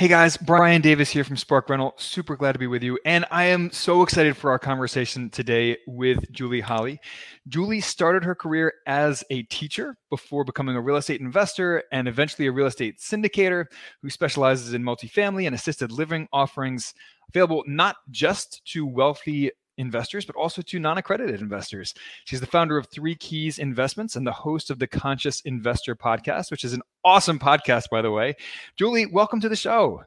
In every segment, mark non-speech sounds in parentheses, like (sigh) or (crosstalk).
Hey guys, Brian Davis here from Spark Rental. Super glad to be with you. And I am so excited for our conversation today with Julie Holly. Julie started her career as a teacher before becoming a real estate investor and eventually a real estate syndicator who specializes in multifamily and assisted living offerings available not just to wealthy investors, but also to non accredited investors. She's the founder of Three Keys Investments and the host of the Conscious Investor podcast, which is an awesome podcast, by the way. Julie, welcome to the show.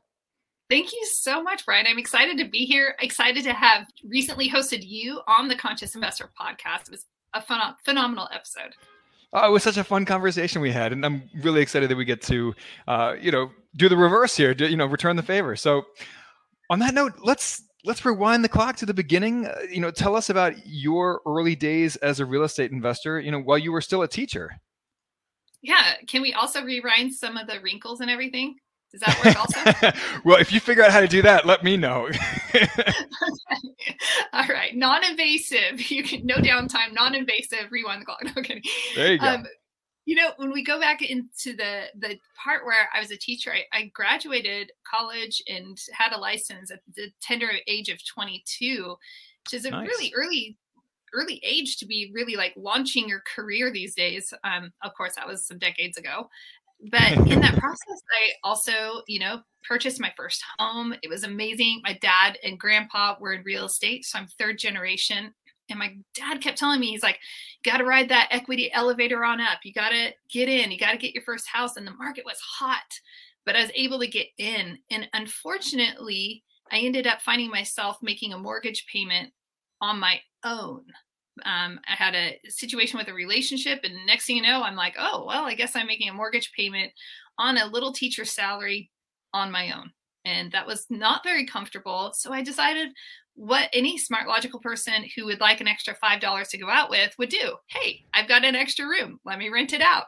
Thank you so much, Brian. I'm excited to be here. Excited to have recently hosted you on the Conscious Investor podcast. It was a fun, phenomenal episode. Oh, it was such a fun conversation we had, and I'm really excited that we get to, uh, you know, do the reverse here. Do, you know, return the favor. So, on that note, let's let's rewind the clock to the beginning. Uh, you know, tell us about your early days as a real estate investor. You know, while you were still a teacher. Yeah. Can we also rewind some of the wrinkles and everything? Does that work also? (laughs) well, if you figure out how to do that, let me know. (laughs) All right. Non-invasive. (laughs) You can no downtime, non-invasive, rewind the clock. No kidding. There you go. Um, you know when we go back into the the part where i was a teacher i, I graduated college and had a license at the tender age of 22 which is a nice. really early early age to be really like launching your career these days. Um, of course that was some decades ago. But in that (laughs) process i also you know purchased my first home. It was amazing. My dad and grandpa were in real estate so i'm third generation and my dad kept telling me, he's like, you got to ride that equity elevator on up. You got to get in. You got to get your first house. And the market was hot, but I was able to get in. And unfortunately, I ended up finding myself making a mortgage payment on my own. Um, I had a situation with a relationship, and next thing you know, I'm like, oh, well, I guess I'm making a mortgage payment on a little teacher salary on my own. And that was not very comfortable. So I decided, what any smart logical person who would like an extra five dollars to go out with would do. Hey i've got an extra room. Let me rent it out.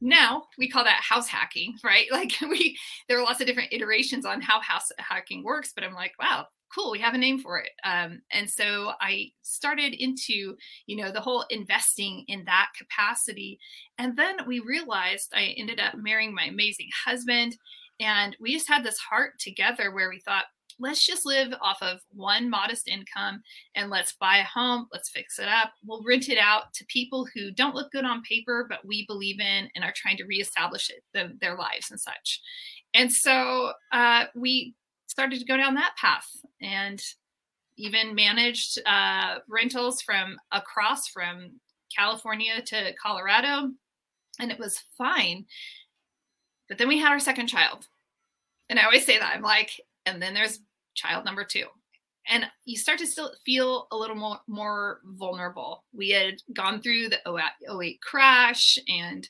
Now we call that house hacking (laughs) right? Like we there are lots of different iterations on how house hacking works but i'm like wow cool we have a name for it. Um, and so i started into you know the whole investing in that capacity. And then we realized i ended up marrying my amazing husband and we just had this heart together where we thought let's just live off of one modest income and let's buy a home, let's fix it up. We'll rent it out to people who don't look good on paper, but we believe in and are trying to reestablish it, the, their lives and such. And so uh, we started to go down that path and even managed uh, rentals from across from California to Colorado, and it was fine. But then we had our second child. And I always say that I'm like, and then there's child number two and you start to still feel a little more more vulnerable. We had gone through the 08 crash, and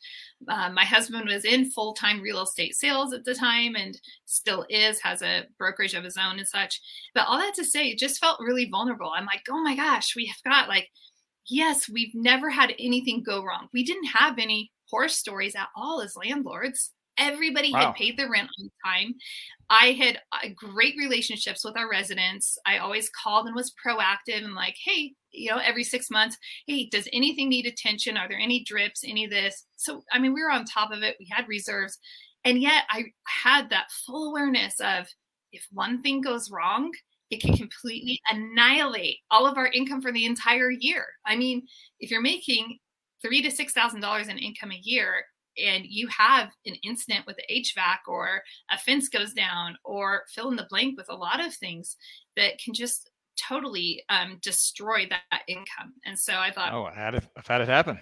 uh, my husband was in full time real estate sales at the time, and still is, has a brokerage of his own and such. But all that to say, it just felt really vulnerable. I'm like, oh my gosh, we have got like, yes, we've never had anything go wrong. We didn't have any horror stories at all as landlords. Everybody wow. had paid their rent on time. I had uh, great relationships with our residents. I always called and was proactive and like, hey, you know, every six months, hey, does anything need attention? Are there any drips, any of this? So, I mean, we were on top of it. We had reserves. And yet I had that full awareness of if one thing goes wrong, it can completely annihilate all of our income for the entire year. I mean, if you're making three to six thousand dollars in income a year, and you have an incident with the HVAC or a fence goes down or fill in the blank with a lot of things that can just totally um, destroy that, income. And so I thought, oh, I had it, I've had it happen.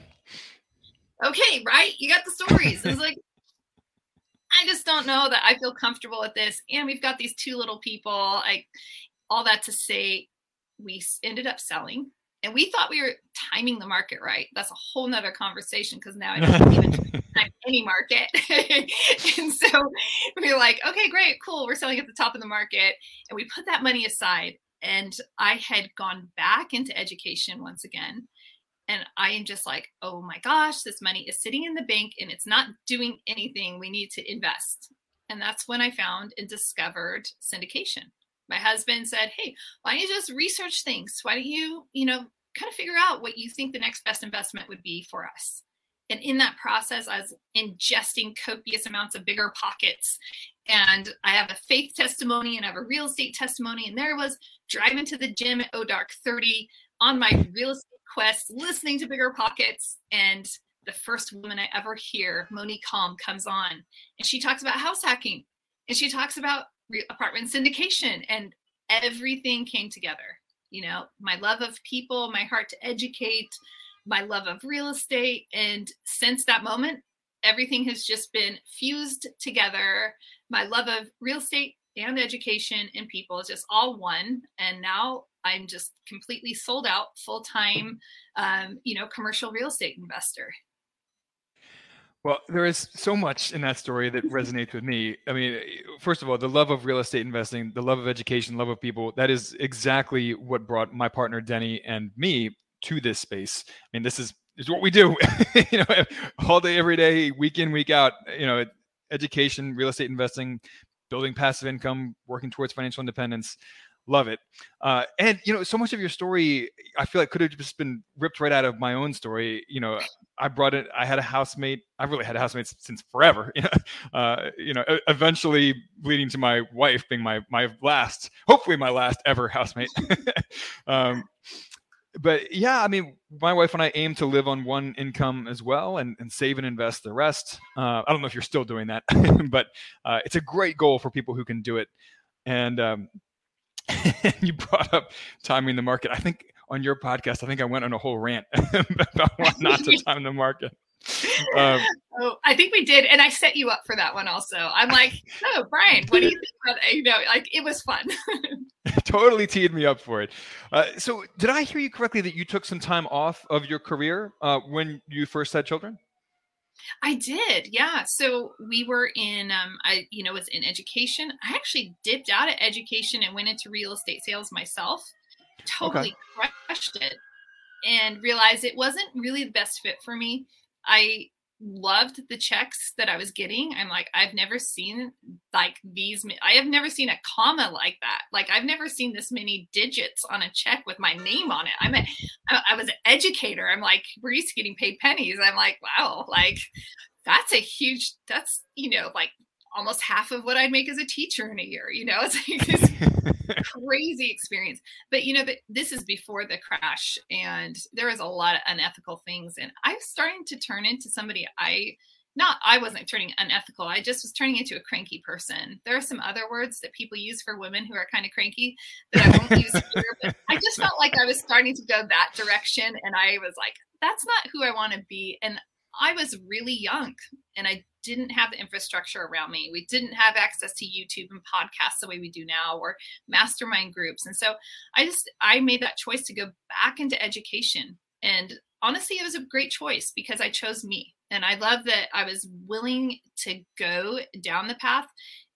Okay, right? You got the stories. It's like, I just don't know that I feel comfortable with this. And we've got these two little people. Like all that to say, we ended up selling and we thought we were timing the market right. That's a whole nother conversation because now I don't even (laughs) time any market. (laughs) and so we're like, okay, great, cool. We're selling at the top of the market. And we put that money aside. And I had gone back into education once again. And I am just like, oh my gosh, this money is sitting in the bank and it's not doing anything. We need to invest. And that's when I found and discovered syndication. My husband said, Hey, why don't you just research things? Why don't you, you know, kind of figure out what you think the next best investment would be for us? And in that process, I was ingesting copious amounts of BiggerPockets. And I have a faith testimony and I have a real estate testimony. And there was driving to the gym at ODark 30 on my real estate quest, listening to BiggerPockets. And the first woman I ever hear, Monick Halm, comes on and she talks about house hacking and she talks about apartment syndication and everything came together. You know, my love of people, my heart to educate, my love of real estate. And since that moment, everything has just been fused together. My love of real estate and education and people is just all one. And now I'm just completely sold out, full time, um, you know, commercial real estate investor. Well, there is so much in that story that resonates with me. I mean, first of all, the love of real estate investing, the love of education, love of people, that is exactly what brought my partner Deni and me to this space. I mean, this is is what we do. (laughs) you know, all day every day, week in, week out, you know, education, real estate investing, building passive income, working towards financial independence love it. Uh, and you know so much of your story i feel like could have just been ripped right out of my own story. You know i brought it i had a housemate I've really had a housemate since forever (laughs) you know uh, you know eventually leading to my wife being my my last hopefully my last ever housemate. (laughs) Um, but yeah i mean my wife and i aim to live on one income as well and, and save and invest the rest. Uh, i don't know if you're still doing that (laughs) but uh, it's a great goal for people who can do it. And um, (laughs) you brought up timing the market. I think on your podcast, I think I went on a whole rant (laughs) about why not to (laughs) time the market. Um, oh, I think we did, and I set you up for that one also. I'm like, oh, Brian, what do you think about? You know, like it was fun. totally teed me up for it. Uh, so, did I hear you correctly that you took some time off of your career uh, when you first had children? I did, yeah. So we were in, um, I you know was in education. I actually dipped out of education and went into real estate sales myself. Totally okay. crushed it, and realized it wasn't really the best fit for me. I loved the checks that I was getting. I'm like, I've never seen like these. I have never seen a comma like that. Like I've never seen this many digits on a check with my name on it. I'm a, I was an educator. I'm like, we're used to getting paid pennies. I'm like, wow, like that's a huge. That's you know like almost half of what I'd make as a teacher in a year. You know, (laughs) it's like crazy experience. But you know, but this is before the crash, and there was a lot of unethical things. And I was starting to turn into somebody I not I wasn't turning unethical. I just was turning into a cranky person. There are some other words that people use for women who are kind of cranky that I won't use here, but I just felt like I was starting to go that direction and I was like, that's not who I want to be. And I was really young and I didn't have the infrastructure around me. We didn't have access to YouTube and podcasts the way we do now or mastermind groups. And so I just I made that choice to go back into education. And honestly, it was a great choice because I chose me. And I love that I was willing to go down the path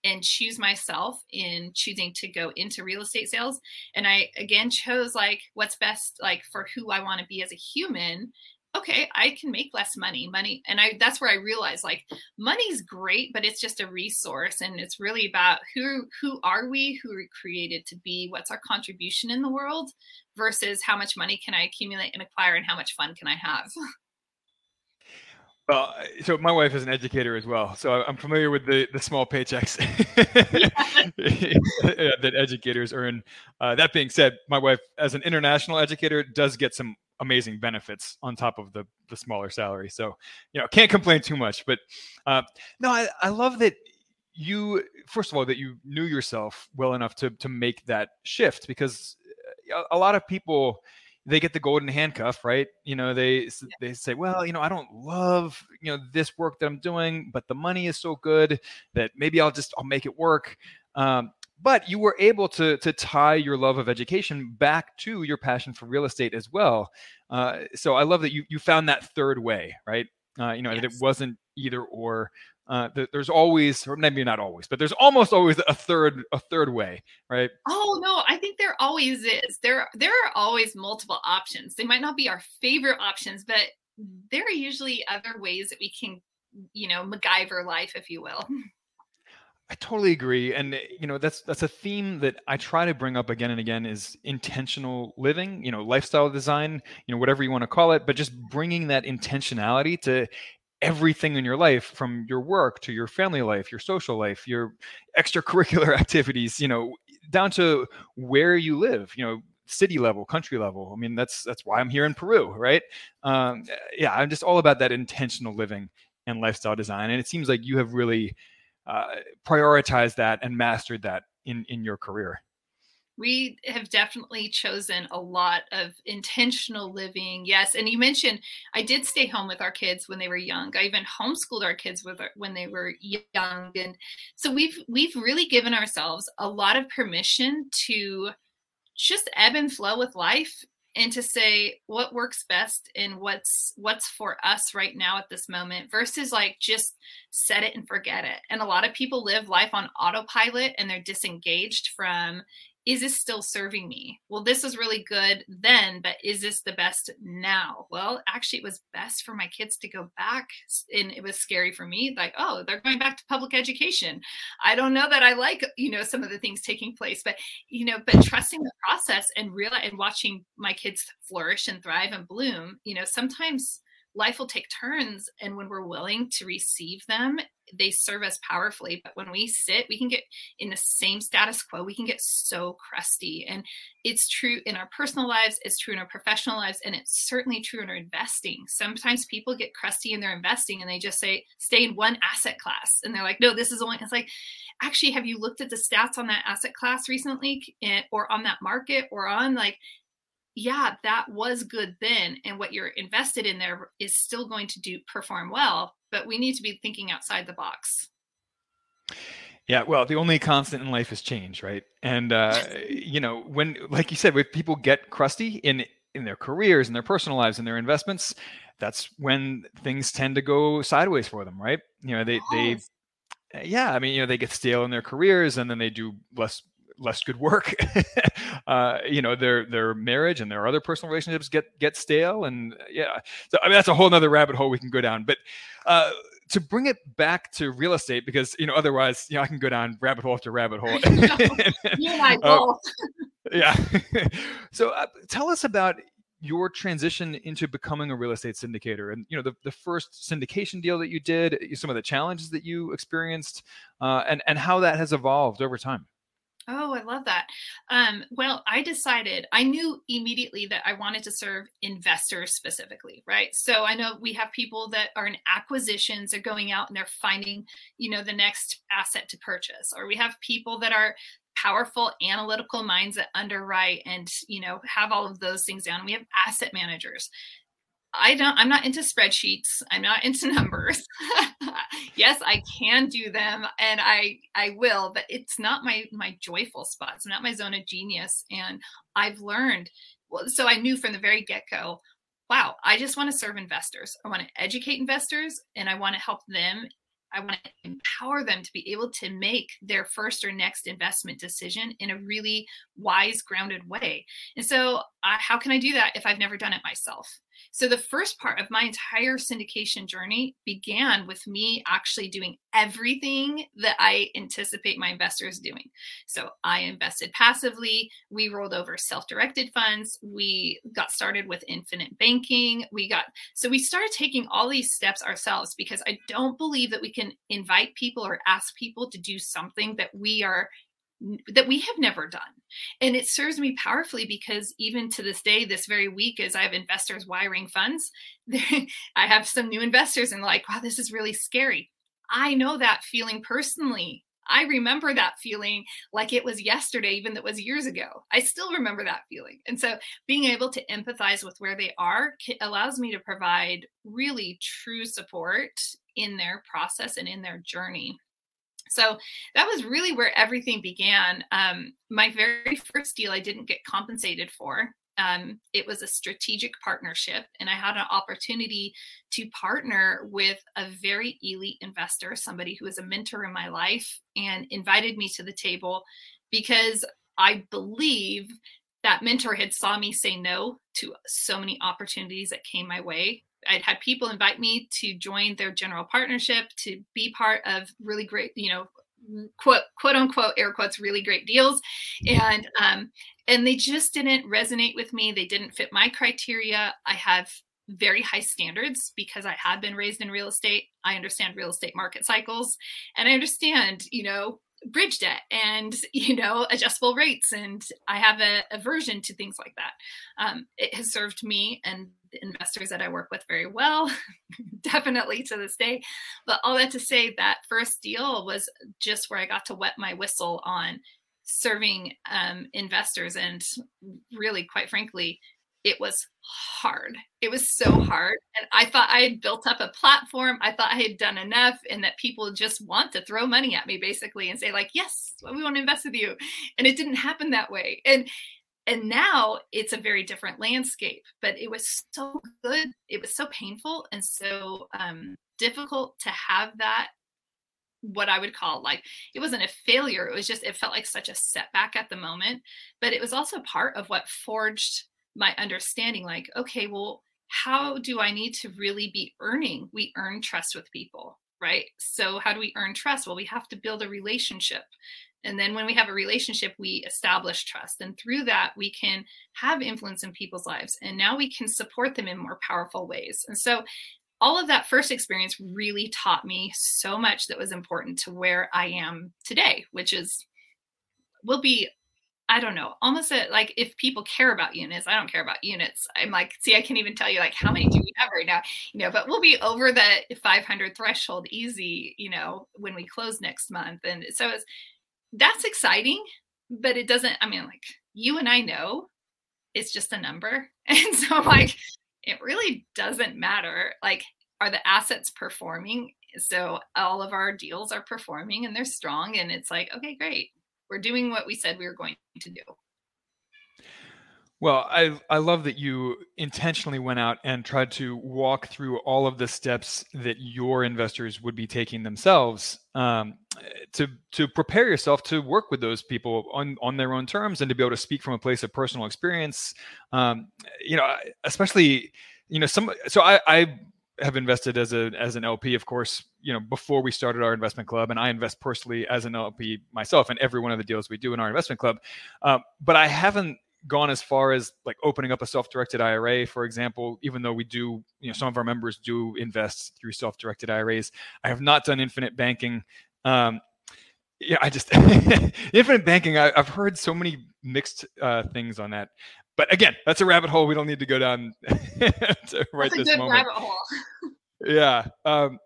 and choose myself in choosing to go into real estate sales and i again chose like what's best like for who i want to be as a human okay i can make less money money and i that's where i realized like money's great but it's just a resource and it's really about who who are we who are created to be what's our contribution in the world versus how much money can i accumulate and acquire and how much fun can i have (laughs) Well, so my wife is an educator as well, so I'm familiar with the the small paychecks (laughs) (laughs) that educators earn. Uh, that being said, my wife, as an international educator, does get some amazing benefits on top of the the smaller salary. So, you know, can't complain too much. But uh, no, I, I love that you first of all that you knew yourself well enough to to make that shift because a, a lot of people they get the golden handcuff, right? You know, they they say, well, you know, I don't love you know this work that I'm doing, but the money is so good that maybe I'll just I'll make it work. Um, but you were able to to tie your love of education back to your passion for real estate as well. Uh, so I love that you you found that third way, right? Uh, you know, yes. that it wasn't either or. Uh, there's always, or maybe not always, but there's almost always a third, a third way, right? Oh no, I think there always is. There, there are always multiple options. They might not be our favorite options, but there are usually other ways that we can, you know, MacGyver life, if you will. (laughs) I totally agree, and you know that's that's a theme that I try to bring up again and again is intentional living. You know, lifestyle design. You know, whatever you want to call it, but just bringing that intentionality to everything in your life, from your work to your family life, your social life, your extracurricular (laughs) activities. You know, down to where you live. You know, city level, country level. I mean, that's that's why I'm here in Peru, right? Um, yeah, I'm just all about that intentional living and lifestyle design, and it seems like you have really uh, prioritized that and mastered that in in your career we have definitely chosen a lot of intentional living yes and you mentioned i did stay home with our kids when they were young. I even homeschooled our kids with when they were young and so we've we've really given ourselves a lot of permission to just ebb and flow with life and to say what works best and what's what's for us right now at this moment versus like just set it and forget it. And a lot of people live life on autopilot and they're disengaged from is this still serving me? Well, this was really good then, but is this the best now? Well, actually, it was best for my kids to go back. And it was scary for me. Like, oh, they're going back to public education. I don't know that I like, you know, some of the things taking place, but, you know, but trusting the process and real and watching my kids flourish and thrive and bloom, you know, sometimes life will take turns and when we're willing to receive them they serve us powerfully. But when we sit we can get in the same status quo. We can get so crusty and it's true in our personal lives it's true in our professional lives and it's certainly true in our investing. Sometimes people get crusty in their investing and they just say stay in one asset class and they're like no this is the it's like actually have you looked at the stats on that asset class recently eh, or on that market or on like yeah, that was good then. And what you're invested in there is still going to do perform well, but we need to be thinking outside the box. Yeah, well, the only constant in life is change, right? And uh, you know, when, like you said, when people get crusty in in their careers, and their personal lives, and their investments, that's when things tend to go sideways for them, right? You know, they yes. they, yeah, I mean, you know, they get stale in their careers, and then they do less less good work. (laughs) uh, you know, their their marriage and their other personal relationships get get stale, and yeah. So I mean, that's a whole other rabbit hole we can go down. But uh, to bring it back to real estate, because you know, otherwise, you know, I can go down rabbit hole after rabbit hole. (laughs) you and I uh, both. yeah. (laughs) so uh, tell us about your transition into becoming a real estate syndicator and you know the, the first syndication deal that you did some of the challenges that you experienced uh, and and how that has evolved over time Oh, I love that. Um, well, I decided, I knew immediately that I wanted to serve investors specifically, right? So I know we have people that are in acquisitions, they're going out and they're finding, you know, the next asset to purchase, or we have people that are powerful analytical minds that underwrite and, you know, have all of those things down. We have asset managers. I don't I'm not into spreadsheets. I'm not into numbers. (laughs) yes, I can do them and I I will, but it's not my my joyful spot. It's not my zone of genius and I've learned well so I knew from the very get-go, wow, I just want to serve investors. I want to educate investors and I want to help them I want to empower them to be able to make their first or next investment decision in a really wise, grounded way. And so, how can I do that if I've never done it myself? So, the first part of my entire syndication journey began with me actually doing everything that I anticipate my investors doing. So, I invested passively, we rolled over self directed funds, we got started with infinite banking. We got so we started taking all these steps ourselves because I don't believe that we can invite people or ask people to do something that we are that we have never done. And it serves me powerfully because even to this day, this very week, as I have investors wiring funds, (laughs) I have some new investors and like, wow, this is really scary. I know that feeling personally. I remember that feeling like it was yesterday, even that was years ago. I still remember that feeling. And so being able to empathize with where they are allows me to provide really true support in their process and in their journey. So that was really where everything began. Um, my very first deal I didn't get compensated for. um, it was a strategic partnership, and I had an opportunity to partner with a very elite investor, somebody who was a mentor in my life, and invited me to the table because I believe that mentor had saw me say no to so many opportunities that came my way I'd had people invite me to join their general partnership to be part of really great, you know, quote quote unquote air quotes really great deals. And um and they just didn't resonate with me. They didn't fit my criteria. I have very high standards because i have been raised in real estate. I understand real estate market cycles. And i understand you know bridge debt and (laughs) you know adjustable rates and i have a aversion to things like that. Um, it has served me and the investors that i work with very well (laughs) definitely to this day. But all that to say that first deal was just where i got to wet my whistle on serving um, investors and really quite frankly it was hard. It was so hard. And I thought I had built up a platform. I thought I had done enough and that people just want to throw money at me basically and say like, "Yes, we want to invest with you." And it didn't happen that way. And and now it's a very different landscape, but it was so good. It was so painful and so um, difficult to have that what I would call like it wasn't a failure. It was just it felt like such a setback at the moment, but it was also part of what forged my understanding like okay well how do i need to really be earning? We earn trust with people right? So how do we earn trust? Well we have to build a relationship. And then when we have a relationship we establish trust. And through that we can have influence in people's lives and now we can support them in more powerful ways. And so all of that first experience really taught me so much that was important to where i am today which is will be I don't know, almost a, like if people care about units, I don't care about units. I'm like, see, I can't even tell you like how many do we have right now, you know, but we'll be over the 500 threshold easy, you know, when we close next month. And so it's, that's exciting, but it doesn't, I mean, like you and I know it's just a number. (laughs) And so like, it really doesn't matter. Like, are the assets performing? So all of our deals are performing and they're strong. And it's like, okay, great we're doing what we said we were going to do. Well, I I love that you intentionally went out and tried to walk through all of the steps that your investors would be taking themselves um, to to prepare yourself to work with those people on on their own terms and to be able to speak from a place of personal experience. Um, you know, especially you know some. So I I have invested as a as an LP, of course, you know, before we started our investment club, and I invest personally as an LP myself in every one of the deals we do in our investment club. Uh, but I haven't gone as far as like opening up a self-directed IRA, for example, even though we do, you know, some of our members do invest through self-directed IRAs. I have not done infinite banking. Um, yeah, I just (laughs) infinite banking. I, have heard so many mixed uh, things on that but again, that's a rabbit hole we don't need to go down (laughs) to right that's this moment. Rabbit hole. yeah. Um,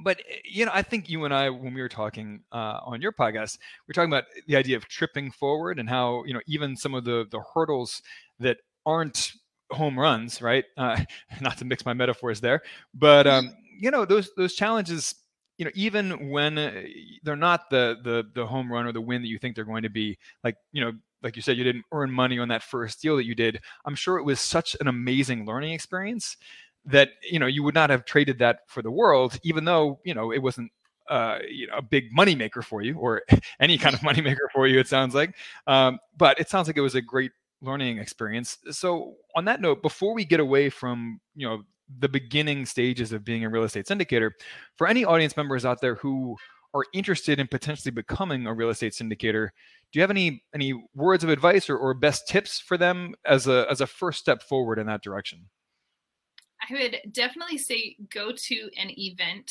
but you know, I think you and I, when we were talking uh, on your podcast, we are talking about the idea of tripping forward and how you know even some of the the hurdles that aren't home runs, right? Uh, (laughs) not to mix my metaphors there, but um, you know those those challenges. You know, even when eh, they're not the the the home run or the win that you think they're going to be, like you know, like you said, you didn't earn money on that first deal that you did. I'm sure it was such an amazing learning experience that you know you would not have traded that for the world, even though you know it wasn't uh, you know, a big moneymaker for you or (laughs) any kind of (laughs) moneymaker for you. It sounds like, um, but it sounds like it was a great learning experience. So on that note, before we get away from you know the beginning stages of being a real estate syndicator, for any audience members out there who are interested in potentially becoming a real estate syndicator, do you have any any words of advice or, or best tips for them as a as a first step forward in that direction? I would definitely say go to an event.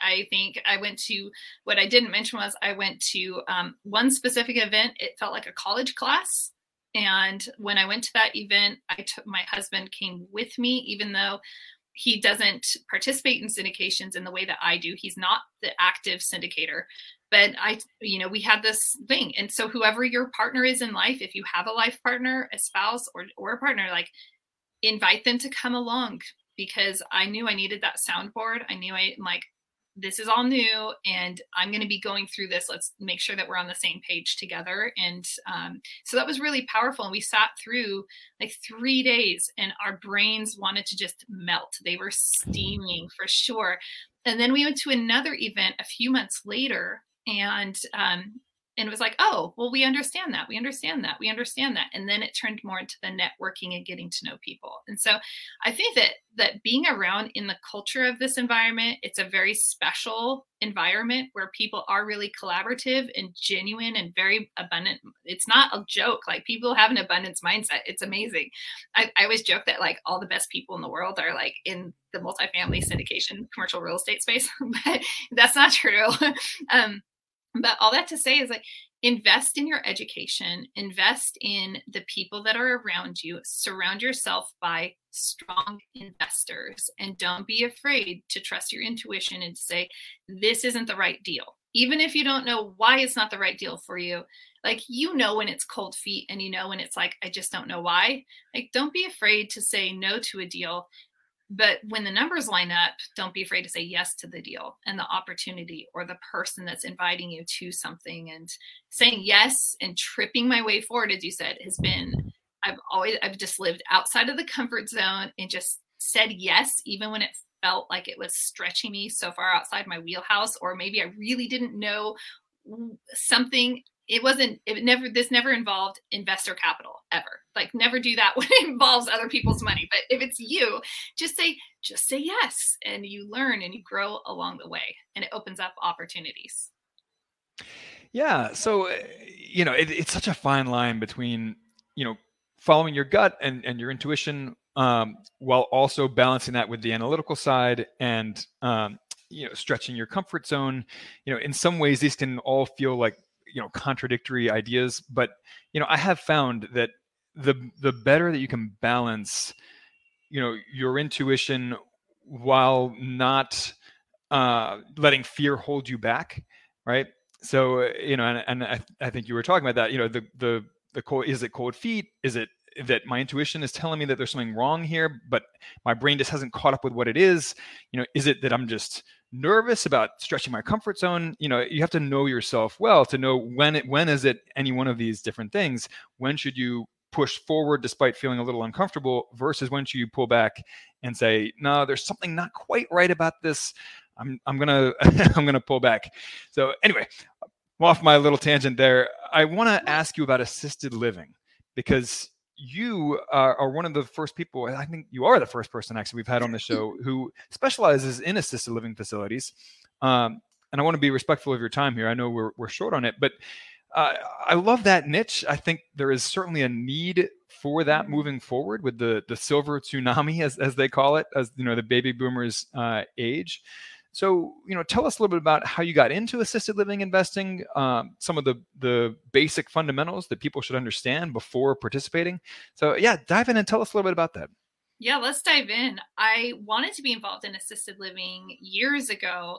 I think I went to what I didn't mention was I went to um, one specific event. It felt like a college class. And when I went to that event, I took my husband came with me, even though he doesn't participate in syndications in the way that I do. He's not the active syndicator. But I, you know, we had this thing. And so whoever your partner is in life, if you have a life partner, a spouse, or or a partner, like invite them to come along because I knew I needed that soundboard. I knew I like this is all new and i'm going to be going through this. Let's make sure that we're on the same page together. And um, so that was really powerful and we sat through like three days and our brains wanted to just melt. They were steaming for sure. And then we went to another event a few months later and um, and it was like oh well we understand that we understand that we understand that and then it turned more into the networking and getting to know people. And so i think that that being around in the culture of this environment it's a very special environment where people are really collaborative and genuine and very abundant it's not a joke like people have an abundance mindset it's amazing. I, I always joke that like all the best people in the world are like in the multifamily syndication commercial real estate space (laughs) but that's not true. (laughs) Um but all that to say is like invest in your education invest in the people that are around you surround yourself by strong investors and don't be afraid to trust your intuition and say this isn't the right deal. Even if you don't know why it's not the right deal for you like you know when it's cold feet and you know when it's like i just don't know why. Like don't be afraid to say no to a deal but when the numbers line up, don't be afraid to say yes to the deal and the opportunity or the person that's inviting you to something. And saying yes and tripping my way forward, as you said, has been, I've always, I've just lived outside of the comfort zone and just said yes, even when it felt like it was stretching me so far outside my wheelhouse, or maybe I really didn't know something it wasn't it never this never involved investor capital ever. Like never do that (laughs) when it involves other people's money. But if it's you just say just say yes and you learn and you grow along the way and it opens up opportunities. Yeah so eh, you know it, it's such a fine line between you know following your gut and, and your intuition um, while also balancing that with the analytical side and um, you know stretching your comfort zone. You know in some ways these can all feel like you know contradictory ideas but you know i have found that the the better that you can balance you know your intuition while not uh, letting fear hold you back right? So uh, you know and, and I, I think you were talking about that you know the the the cold is it cold feet? Is it that my intuition is telling me that there's something wrong here but my brain just hasn't caught up with what it is. You know is it that i'm just nervous about stretching my comfort zone? You know you have to know yourself well to know when it when is it any one of these different things? When should you push forward despite feeling a little uncomfortable versus when should you pull back and say no there's something not quite right about this. I'm i'm gonna (laughs) i'm gonna pull back. So anyway off my little tangent there. I want to ask you about assisted living because you are, are, one of the first people i think you are the first person actually we've had on the show who specializes in assisted living facilities um, and i want to be respectful of your time here i know we're, we're short on it but uh, i love that niche i think there is certainly a need for that mm-hmm. moving forward with the the silver tsunami as, as they call it as you know the baby boomers uh, age so, you know, tell us a little bit about how you got into assisted living investing, um, some of the the basic fundamentals that people should understand before participating. So, yeah, dive in and tell us a little bit about that. Yeah, let's dive in. I wanted to be involved in assisted living years ago,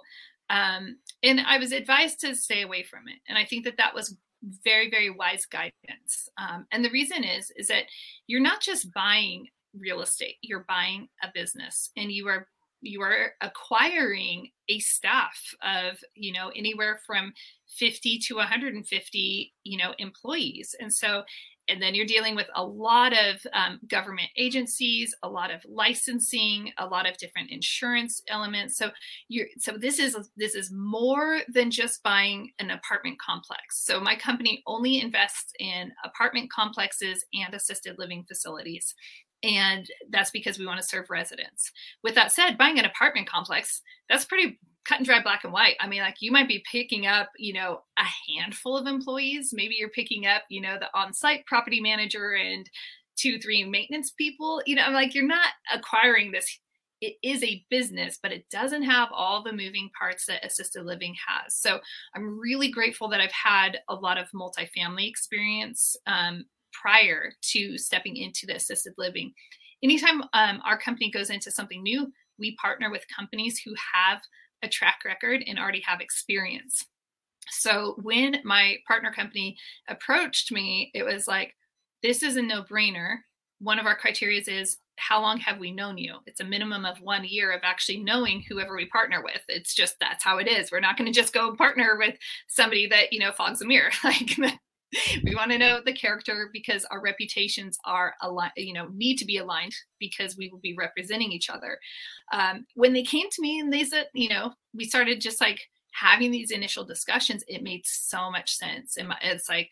um, and I was advised to stay away from it. And I think that that was very, very wise guidance. Um, and the reason is, is that you're not just buying real estate; you're buying a business, and you are you are acquiring a staff of you know anywhere from 50 to 150 you know employees. And so and then you're dealing with a lot of um, government agencies a lot of licensing a lot of different insurance elements. So you're so this is this is more than just buying an apartment complex. So my company only invests in apartment complexes and assisted living facilities and that's because we want to serve residents. With that said, buying an apartment complex, that's pretty cut and dry black and white. I mean, like you might be picking up, you know, a handful of employees. Maybe you're picking up, you know, the on-site property manager and two, three maintenance people. You know, I'm like, you're not acquiring this. It is a business, but it doesn't have all the moving parts that assisted living has. So I'm really grateful that I've had a lot of multifamily experience um, prior to stepping into the assisted living. Anytime um, our company goes into something new, we partner with companies who have a track record and already have experience. So when my partner company approached me, it was like, this is a no brainer. one of our criteria is how long have we known you? It's a minimum of one year of actually knowing whoever we partner with. It's just that's how it is. We're not going to just go partner with somebody that, you know, fogs a mirror. (laughs) Like (laughs) we want to know the character because our reputations are aligned, you know, need to be aligned because we will be representing each other. Um, when they came to me and they said, you know, we started just like having these initial discussions, it made so much sense. And it's like,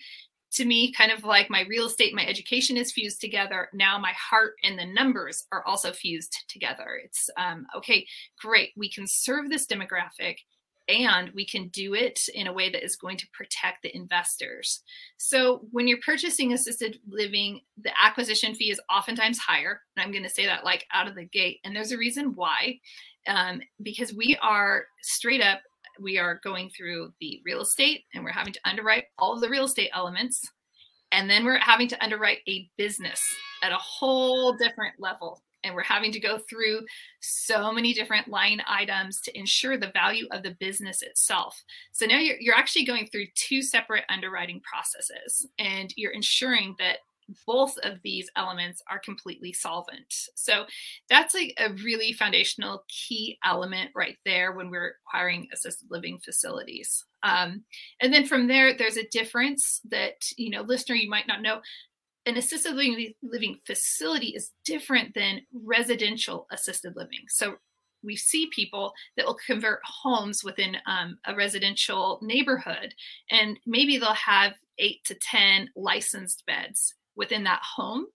to me, kind of like my real estate, my education is fused together. Now my heart and the numbers are also fused together. It's um, okay, great. We can serve this demographic and we can do it in a way that is going to protect the investors. So when you're purchasing assisted living, the acquisition fee is oftentimes higher. And I'm going to say that like out of the gate. And there's a reason why. Um, because we are straight up we are going through the real estate and we're having to underwrite all of the real estate elements. And then we're having to underwrite a business at a whole different level. And we're having to go through so many different line items to ensure the value of the business itself. So now you're, you're actually going through two separate underwriting processes and you're ensuring that both of these elements are completely solvent. So that's like a really foundational key element right there when we're acquiring assisted living facilities. Um, and then from there, there's a difference that, you know, listener, you might not know. An assisted living, living facility is different than residential assisted living. So we see people that will convert homes within um, a residential neighborhood, and maybe they'll have eight to 10 licensed beds within that home.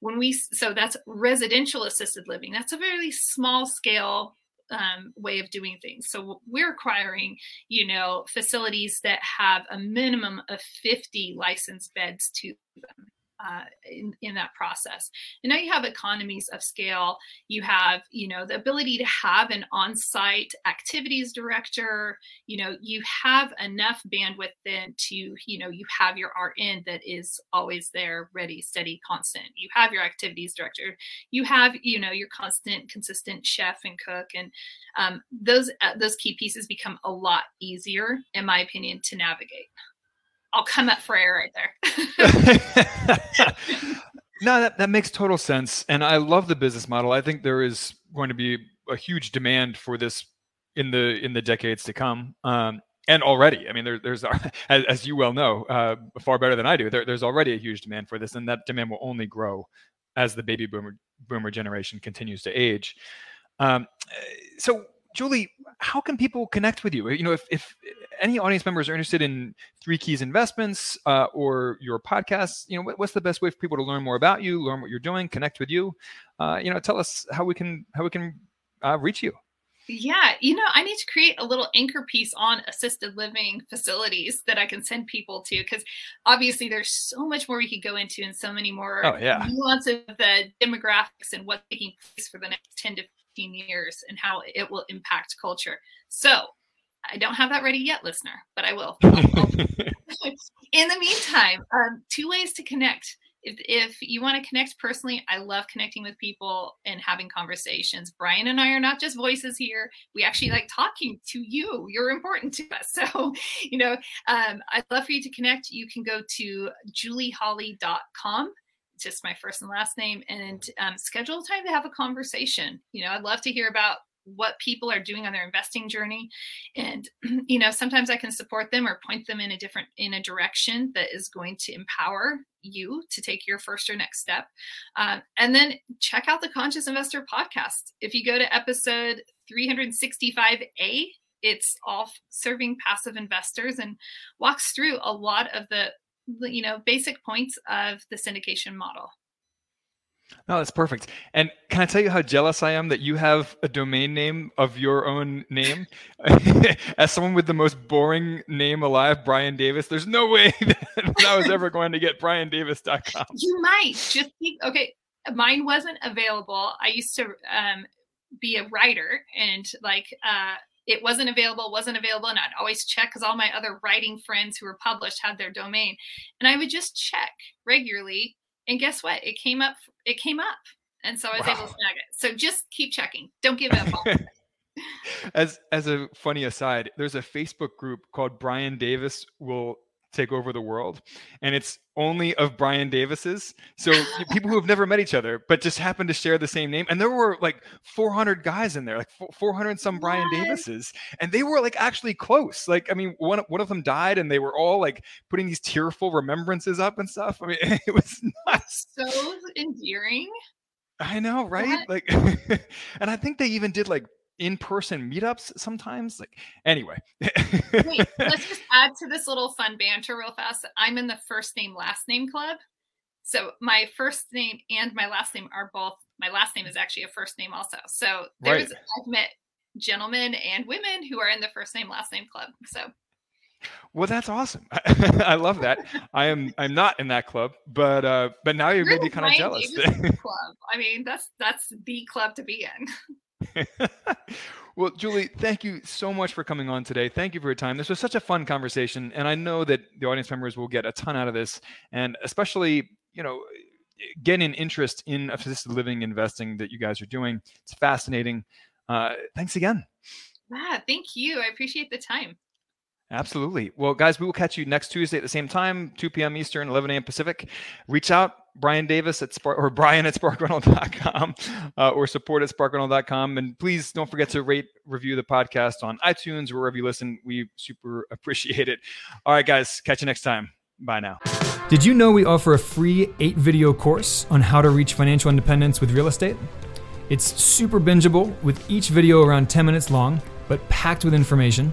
When we so that's residential assisted living. That's a very small scale um, way of doing things. So we're acquiring you know facilities that have a minimum of 50 licensed beds to them uh, in, in that process. And now you have economies of scale. You have, you know, the ability to have an on-site activities director. You know, you have enough bandwidth then to, you know, you have your RN that is always there, ready, steady, constant. You have your activities director. You have, you know, your constant, consistent chef and cook, and um, those uh, those key pieces become a lot easier, in my opinion, to navigate. I'll come up for air right there. (laughs) no, that, that makes total sense. And I love the business model. I think there is going to be a huge demand for this in the in the decades to come. Um, and already, I mean, there, there's (laughs) as, as, you well know, uh, far better than I do. There, there's already a huge demand for this, and that demand will only grow as the baby boomer boomer generation continues to age. Um, so, Julie, how can people connect with you? You know, if, if any audience members are interested in Three Keys Investments uh, or your podcast, you know, what, what's the best way for people to learn more about you, learn what you're doing, connect with you? Uh, you know, tell us how we can how we can uh, reach you. Yeah, you know, I need to create a little anchor piece on assisted living facilities that I can send people to because obviously there's so much more we could go into and so many more oh, yeah. nuances of the demographics and what's taking place for the next 10 to 15 years and how it will impact culture. So I don't have that ready yet, listener, but I will. (laughs) In the meantime, um, two ways to connect. If, if you want to connect personally, I love connecting with people and having conversations. Brian and I are not just voices here. We actually like talking to you. You're important to us. (laughs) So, you know, um, I'd love for you to connect. You can go to julieholly.com just my first and last name and um, schedule time to have a conversation. You know, I'd love to hear about what people are doing on their investing journey and (clears throat) you know sometimes i can support them or point them in a different in a direction that is going to empower you to take your first or next step uh, and then check out the conscious investor podcast if you go to episode 365a it's all serving passive investors and walks through a lot of the you know basic points of the syndication model no, that's perfect. And can I tell you how jealous I am that you have a domain name of your own name? (laughs) As someone with the most boring name alive, Brian Davis, there's no way (laughs) that I was ever (laughs) going to get briandavis.com. You might just keep, okay, mine wasn't available. I used to um, be a writer and like, uh, it wasn't available, wasn't available. And I'd always check because all my other writing friends who were published had their domain. And I would just check regularly and guess what? It came up. It came up, and so I was wow. able to snag it. So just keep checking. Don't give up. (laughs) as as a funny aside, there's a Facebook group called Brian Davis will take over the world and it's only of brian davis's so people who have never met each other but just happen to share the same name and there were like 400 guys in there like 400 some brian what? davises and they were like actually close like i mean one, one of them died and they were all like putting these tearful remembrances up and stuff i mean (laughs) it was nuts. so endearing I know, right? What? Like, (laughs) and I think they even did like in-person meetups sometimes like anyway Wait, (laughs) let's just add to this little fun banter real fast i'm in the first name last name club so my first name and my last name are both my last name is actually a first name also so there's right. i've met gentlemen and women who are in the first name last name club so well, that's awesome. (laughs) I love that. I am I'm not in that club, but uh but now you're, you're maybe kind of jealous. (laughs) club. I mean, that's that's the club to be in. (laughs) well, Julie, thank you so much for coming on today. Thank you for your time. This was such a fun conversation, and I know that the audience members will get a ton out of this, and especially, you know, get an interest in assisted living investing that you guys are doing. It's fascinating. Uh, thanks again. Yeah, thank you. I appreciate the time. Absolutely. Well, guys, we will catch you next Tuesday at the same time, 2 p.m. Eastern, 11 a.m. Pacific. Reach out, Brian Davis at Spark or Brian at sparkrental.com uh, or support at sparkrental.com. And please don't forget to rate, review the podcast on iTunes or wherever you listen. We super (laughs) appreciate it. All right, guys, catch you next time. Bye now. Did you know we offer a free eight video course on how to reach financial independence with real estate? It's super bingeable with each video around 10 minutes long, but packed with information.